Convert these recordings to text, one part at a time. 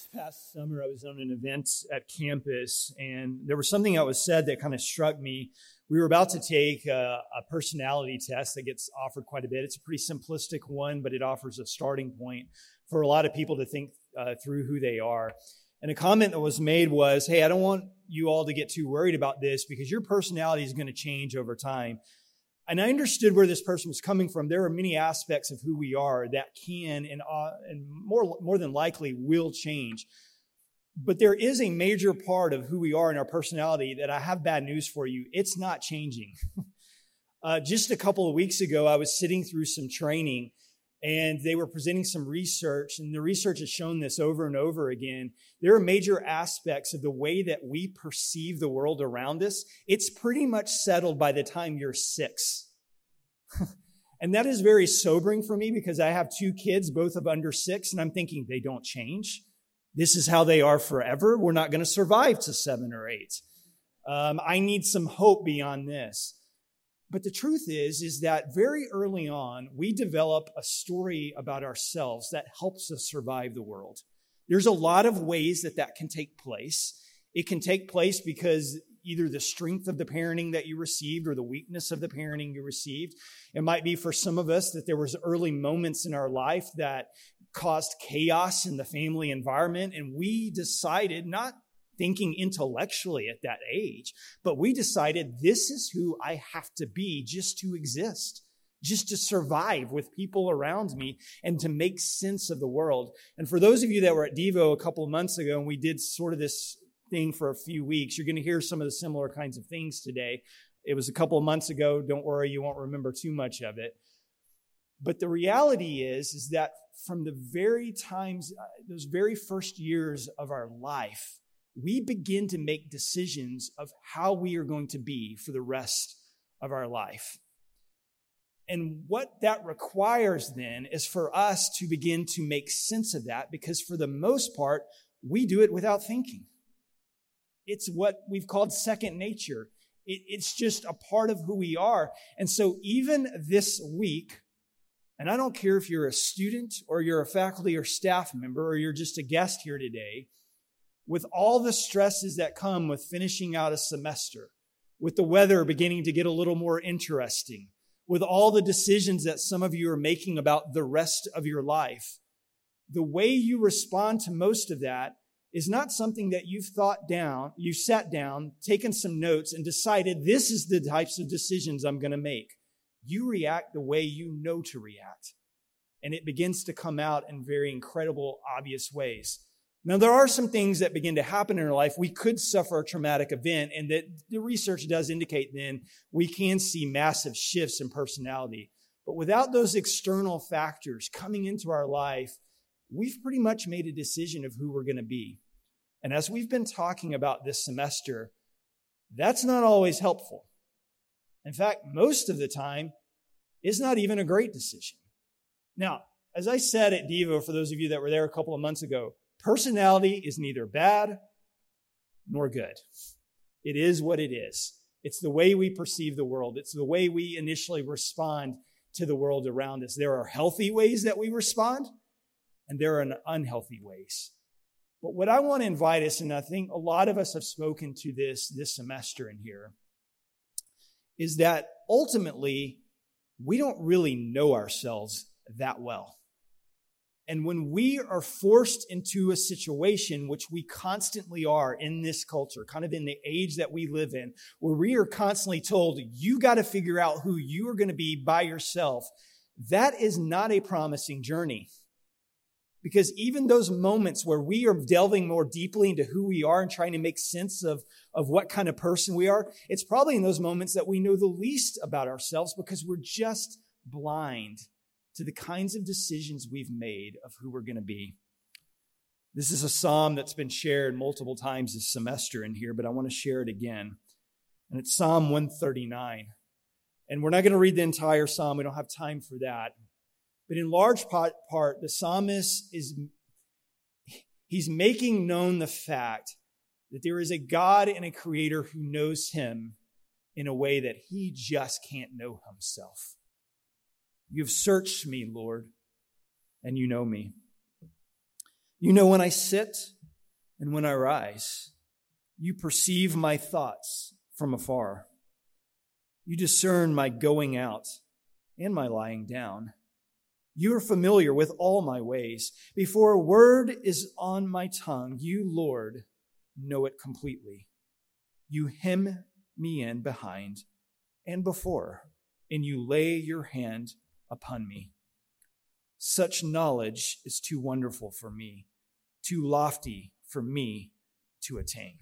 this past summer, I was on an event at campus, and there was something that was said that kind of struck me. We were about to take a, a, personality test that gets offered quite a bit. It's a pretty simplistic one, but it offers a starting point for a lot of people to think uh, through who they are. And a comment that was made was, Hey, I don't want you all to get too worried about this because your personality is going to change over time. And I understood where this person was coming from. There are many aspects of who we are that can and, uh, and more, more than likely will change. But there is a major part of who we are in our personality that I have bad news for you. It's not changing. uh, just a couple of weeks ago, I was sitting through some training and they were presenting some research, and the research has shown this over and over again. There are major aspects of the way that we perceive the world around us. It's pretty much settled by the time you're six. and that is very sobering for me because I have two kids, both of under six, and I'm thinking they don't change. This is how they are forever. We're not going to survive to seven or eight. Um, I need some hope beyond this. But the truth is, is that very early on, we develop a story about ourselves that helps us survive the world. There's a lot of ways that that can take place. It can take place because either the strength of the parenting that you received or the weakness of the parenting you received. It might be for some of us that there was early moments in our life that caused chaos in the family environment and we decided not thinking intellectually at that age. But we decided this is who I have to be just to exist, just to survive with people around me and to make sense of the world. And for those of you that were at Devo a couple of months ago and we did sort of this thing for a few weeks, you're going to hear some of the similar kinds of things today. It was a couple of months ago. Don't worry, you won't remember too much of it. But the reality is, is that from the very times, uh, those very first years of our life, we begin to make decisions of how we are going to be for the rest of our life. And what that requires then is for us to begin to make sense of that because for the most part, we do it without thinking. It's what we've called second nature. It, it's just a part of who we are. And so even this week, and I don't care if you're a student or you're a faculty or staff member or you're just a guest here today, with all the stresses that come with finishing out a semester, with the weather beginning to get a little more interesting, with all the decisions that some of you are making about the rest of your life, the way you respond to most of that is not something that you've thought down, you sat down, taken some notes, and decided this is the types of decisions I'm going to make. You react the way you know to react. And it begins to come out in very incredible, obvious ways. Now, there are some things that begin to happen in our life. We could suffer a traumatic event, and that the research does indicate then we can see massive shifts in personality. But without those external factors coming into our life, we've pretty much made a decision of who we're going to be. And as we've been talking about this semester, that's not always helpful. In fact, most of the time, it's not even a great decision. Now, as I said at Devo, for those of you that were there a couple of months ago, Personality is neither bad nor good. It is what it is. It's the way we perceive the world. It's the way we initially respond to the world around us. There are healthy ways that we respond, and there are unhealthy ways. But what I want to invite us, and I think a lot of us have spoken to this this semester in here, is that ultimately we don't really know ourselves that well. And when we are forced into a situation, which we constantly are in this culture, kind of in the age that we live in, where we are constantly told, you got to figure out who you are going to be by yourself, that is not a promising journey. Because even those moments where we are delving more deeply into who we are and trying to make sense of, of what kind of person we are, it's probably in those moments that we know the least about ourselves because we're just blind to the kinds of decisions we've made of who we're going to be. This is a psalm that's been shared multiple times this semester in here, but I want to share it again. And it's Psalm 139. And we're not going to read the entire psalm, we don't have time for that. But in large part, the psalmist is he's making known the fact that there is a God and a creator who knows him in a way that he just can't know himself. You've searched me, Lord, and you know me. You know when I sit and when I rise. You perceive my thoughts from afar. You discern my going out and my lying down. You are familiar with all my ways. Before a word is on my tongue, you, Lord, know it completely. You hem me in behind and before, and you lay your hand upon me. Such knowledge is too wonderful for me, too lofty for me to attain.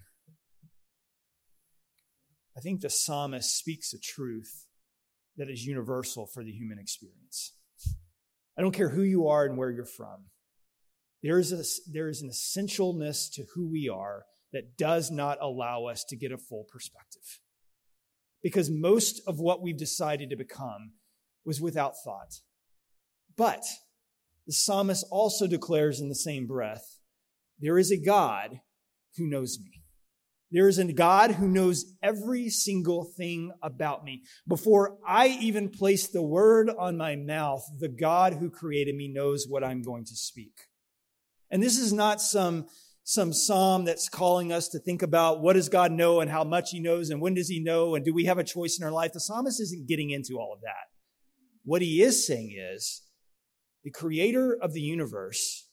I think the psalmist speaks a truth that is universal for the human experience. I don't care who you are and where you're from. There is, a, there is an essentialness to who we are that does not allow us to get a full perspective. Because most of what we've decided to become was without thought. But the psalmist also declares in the same breath there is a God who knows me. There is a God who knows every single thing about me. Before I even place the word on my mouth, the God who created me knows what I'm going to speak. And this is not some, some psalm that's calling us to think about what does God know and how much he knows and when does he know and do we have a choice in our life. The psalmist isn't getting into all of that. What he is saying is the creator of the universe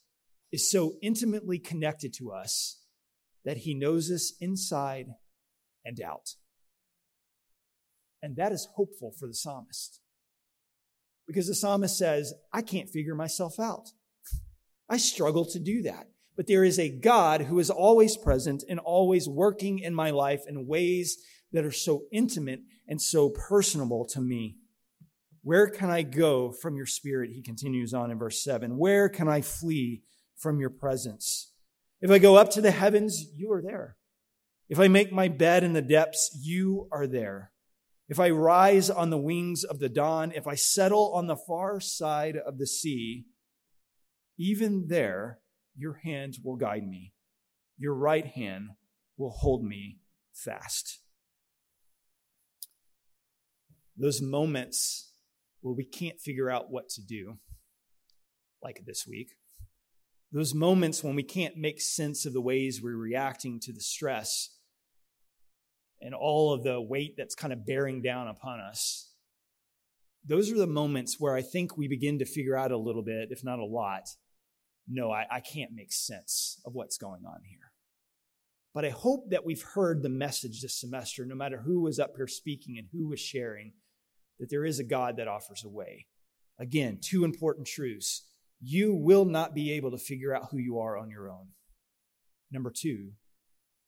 is so intimately connected to us that he knows us inside and out. And that is hopeful for the psalmist. Because the psalmist says, I can't figure myself out. I struggle to do that. But there is a God who is always present and always working in my life in ways that are so intimate and so personable to me. Where can I go from your spirit? He continues on in verse 7. Where can I flee from your presence. If I go up to the heavens, you are there. If I make my bed in the depths, you are there. If I rise on the wings of the dawn, if I settle on the far side of the sea, even there your hand will guide me. Your right hand will hold me fast. Those moments where we can't figure out what to do, like this week, those moments when we can't make sense of the ways we're reacting to the stress and all of the weight that's kind of bearing down upon us. Those are the moments where I think we begin to figure out a little bit, if not a lot. No, I, I can't make sense of what's going on here. But I hope that we've heard the message this semester, no matter who was up here speaking and who was sharing, that there is a God that offers a way. Again, two important truths you will not be able to figure out who you are on your own. Number two,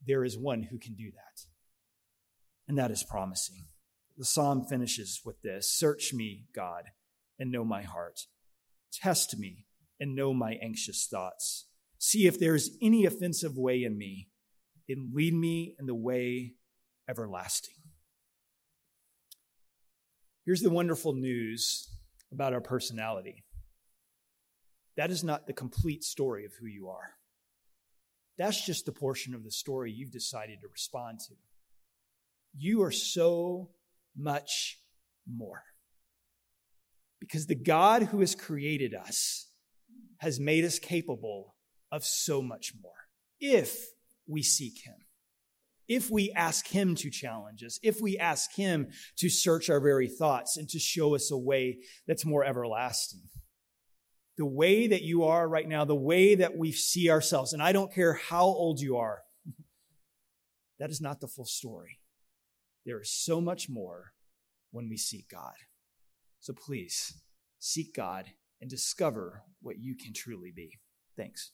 there is one who can do that. And that is promising. The psalm finishes with this Search me, God, and know my heart. Test me and know my anxious thoughts. See if there is any offensive way in me, and lead me in the way everlasting. Here's the wonderful news about our personality that is not the complete story of who you are. That's just the portion of the story you've decided to respond to. You are so much more. Because the God who has created us has made us capable of so much more if we seek Him, if we ask Him to challenge us, if we ask Him to search our very thoughts and to show us a way that's more everlasting the way that you are right now, the way that we see ourselves, and I don't care how old you are, that is not the full story. There is so much more when we seek God. So please seek God and discover what you can truly be. Thanks.